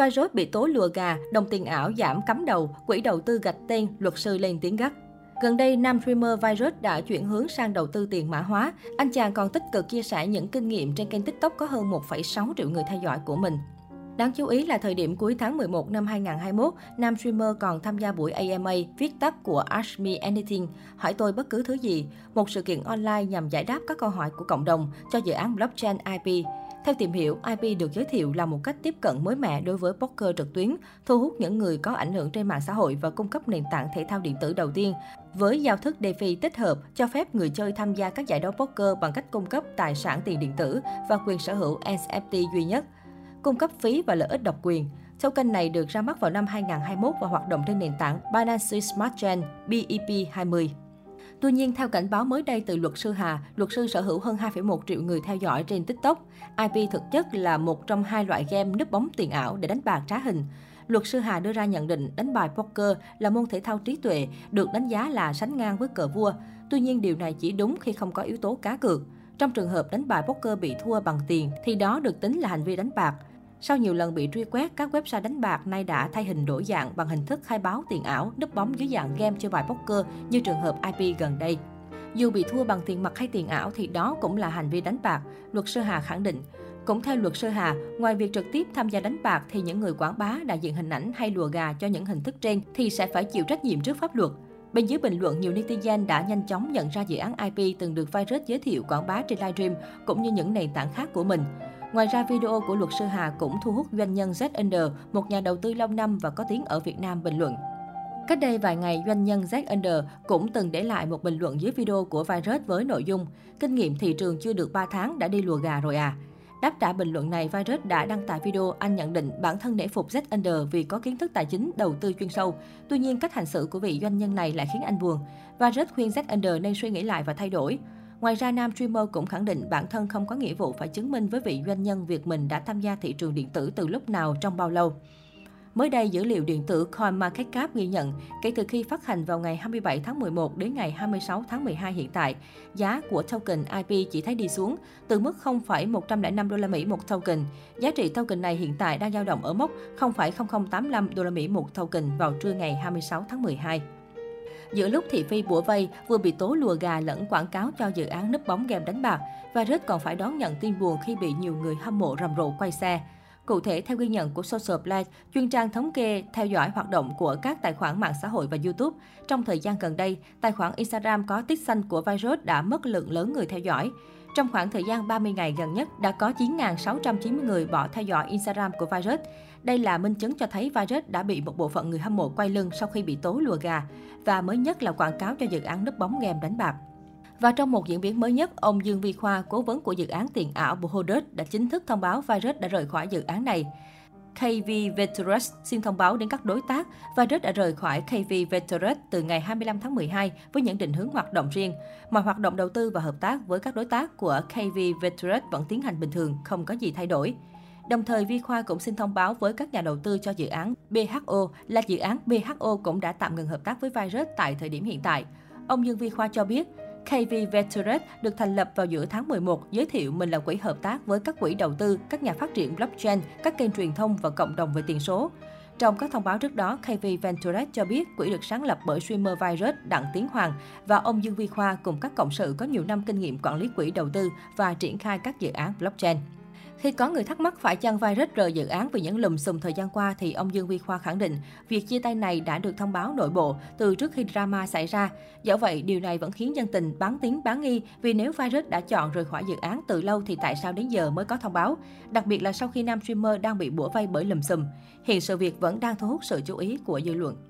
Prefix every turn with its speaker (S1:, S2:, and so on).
S1: Virus bị tố lùa gà, đồng tiền ảo giảm cắm đầu, quỹ đầu tư gạch tên, luật sư lên tiếng gắt. Gần đây, nam streamer Virus đã chuyển hướng sang đầu tư tiền mã hóa. Anh chàng còn tích cực chia sẻ những kinh nghiệm trên kênh TikTok có hơn 1,6 triệu người theo dõi của mình. Đáng chú ý là thời điểm cuối tháng 11 năm 2021, nam streamer còn tham gia buổi AMA viết tắt của Ask Me Anything, hỏi tôi bất cứ thứ gì, một sự kiện online nhằm giải đáp các câu hỏi của cộng đồng cho dự án blockchain IP. Theo tìm hiểu, IP được giới thiệu là một cách tiếp cận mới mẻ đối với poker trực tuyến, thu hút những người có ảnh hưởng trên mạng xã hội và cung cấp nền tảng thể thao điện tử đầu tiên. Với giao thức DeFi tích hợp, cho phép người chơi tham gia các giải đấu poker bằng cách cung cấp tài sản tiền điện tử và quyền sở hữu NFT duy nhất cung cấp phí và lợi ích độc quyền. Token này được ra mắt vào năm 2021 và hoạt động trên nền tảng Binance Smart Chain BEP20. Tuy nhiên, theo cảnh báo mới đây từ luật sư Hà, luật sư sở hữu hơn 2,1 triệu người theo dõi trên TikTok. IP thực chất là một trong hai loại game núp bóng tiền ảo để đánh bạc trá hình. Luật sư Hà đưa ra nhận định đánh bài poker là môn thể thao trí tuệ, được đánh giá là sánh ngang với cờ vua. Tuy nhiên, điều này chỉ đúng khi không có yếu tố cá cược. Trong trường hợp đánh bài poker bị thua bằng tiền, thì đó được tính là hành vi đánh bạc. Sau nhiều lần bị truy quét, các website đánh bạc nay đã thay hình đổi dạng bằng hình thức khai báo tiền ảo, núp bóng dưới dạng game chơi bài poker như trường hợp IP gần đây. Dù bị thua bằng tiền mặt hay tiền ảo thì đó cũng là hành vi đánh bạc, luật sư Hà khẳng định. Cũng theo luật sư Hà, ngoài việc trực tiếp tham gia đánh bạc thì những người quảng bá đại diện hình ảnh hay lùa gà cho những hình thức trên thì sẽ phải chịu trách nhiệm trước pháp luật. Bên dưới bình luận, nhiều netizen đã nhanh chóng nhận ra dự án IP từng được Virus giới thiệu quảng bá trên livestream cũng như những nền tảng khác của mình. Ngoài ra, video của luật sư Hà cũng thu hút doanh nhân Z một nhà đầu tư lâu năm và có tiếng ở Việt Nam bình luận. Cách đây vài ngày, doanh nhân Jack cũng từng để lại một bình luận dưới video của Virus với nội dung Kinh nghiệm thị trường chưa được 3 tháng đã đi lùa gà rồi à. Đáp trả bình luận này, Virus đã đăng tải video anh nhận định bản thân nể phục Z vì có kiến thức tài chính, đầu tư chuyên sâu. Tuy nhiên, cách hành xử của vị doanh nhân này lại khiến anh buồn. Virus khuyên Z nên suy nghĩ lại và thay đổi. Ngoài ra, nam streamer cũng khẳng định bản thân không có nghĩa vụ phải chứng minh với vị doanh nhân việc mình đã tham gia thị trường điện tử từ lúc nào trong bao lâu. Mới đây, dữ liệu điện tử CoinMarketCap ghi nhận, kể từ khi phát hành vào ngày 27 tháng 11 đến ngày 26 tháng 12 hiện tại, giá của token IP chỉ thấy đi xuống, từ mức 0,105 đô la Mỹ một token. Giá trị token này hiện tại đang dao động ở mốc 0,0085 đô la Mỹ một token vào trưa ngày 26 tháng 12. Giữa lúc thị phi bủa vây vừa bị tố lùa gà lẫn quảng cáo cho dự án núp bóng game đánh bạc, và rất còn phải đón nhận tin buồn khi bị nhiều người hâm mộ rầm rộ quay xe. Cụ thể, theo ghi nhận của Social Blade, chuyên trang thống kê theo dõi hoạt động của các tài khoản mạng xã hội và YouTube, trong thời gian gần đây, tài khoản Instagram có tích xanh của virus đã mất lượng lớn người theo dõi. Trong khoảng thời gian 30 ngày gần nhất, đã có 9.690 người bỏ theo dõi Instagram của Virus. Đây là minh chứng cho thấy Virus đã bị một bộ phận người hâm mộ quay lưng sau khi bị tố lùa gà. Và mới nhất là quảng cáo cho dự án núp bóng game đánh bạc. Và trong một diễn biến mới nhất, ông Dương Vi Khoa, cố vấn của dự án tiền ảo Bohodus đã chính thức thông báo Virus đã rời khỏi dự án này. KV Ventures xin thông báo đến các đối tác Virus đã rời khỏi KV Ventures từ ngày 25 tháng 12 với những định hướng hoạt động riêng. Mọi hoạt động đầu tư và hợp tác với các đối tác của KV Ventures vẫn tiến hành bình thường, không có gì thay đổi. Đồng thời, Vi Khoa cũng xin thông báo với các nhà đầu tư cho dự án BHO là dự án BHO cũng đã tạm ngừng hợp tác với Virus tại thời điểm hiện tại. Ông Dương Vi Khoa cho biết, KV Ventures được thành lập vào giữa tháng 11, giới thiệu mình là quỹ hợp tác với các quỹ đầu tư, các nhà phát triển blockchain, các kênh truyền thông và cộng đồng về tiền số. Trong các thông báo trước đó, KV Ventures cho biết quỹ được sáng lập bởi streamer Virus Đặng Tiến Hoàng và ông Dương Vi Khoa cùng các cộng sự có nhiều năm kinh nghiệm quản lý quỹ đầu tư và triển khai các dự án blockchain. Khi có người thắc mắc phải chăng virus rời dự án vì những lùm xùm thời gian qua thì ông Dương Vi Khoa khẳng định việc chia tay này đã được thông báo nội bộ từ trước khi drama xảy ra. Do vậy, điều này vẫn khiến dân tình bán tiếng bán nghi vì nếu virus đã chọn rời khỏi dự án từ lâu thì tại sao đến giờ mới có thông báo? Đặc biệt là sau khi nam streamer đang bị bủa vây bởi lùm xùm. Hiện sự việc vẫn đang thu hút sự chú ý của dư luận.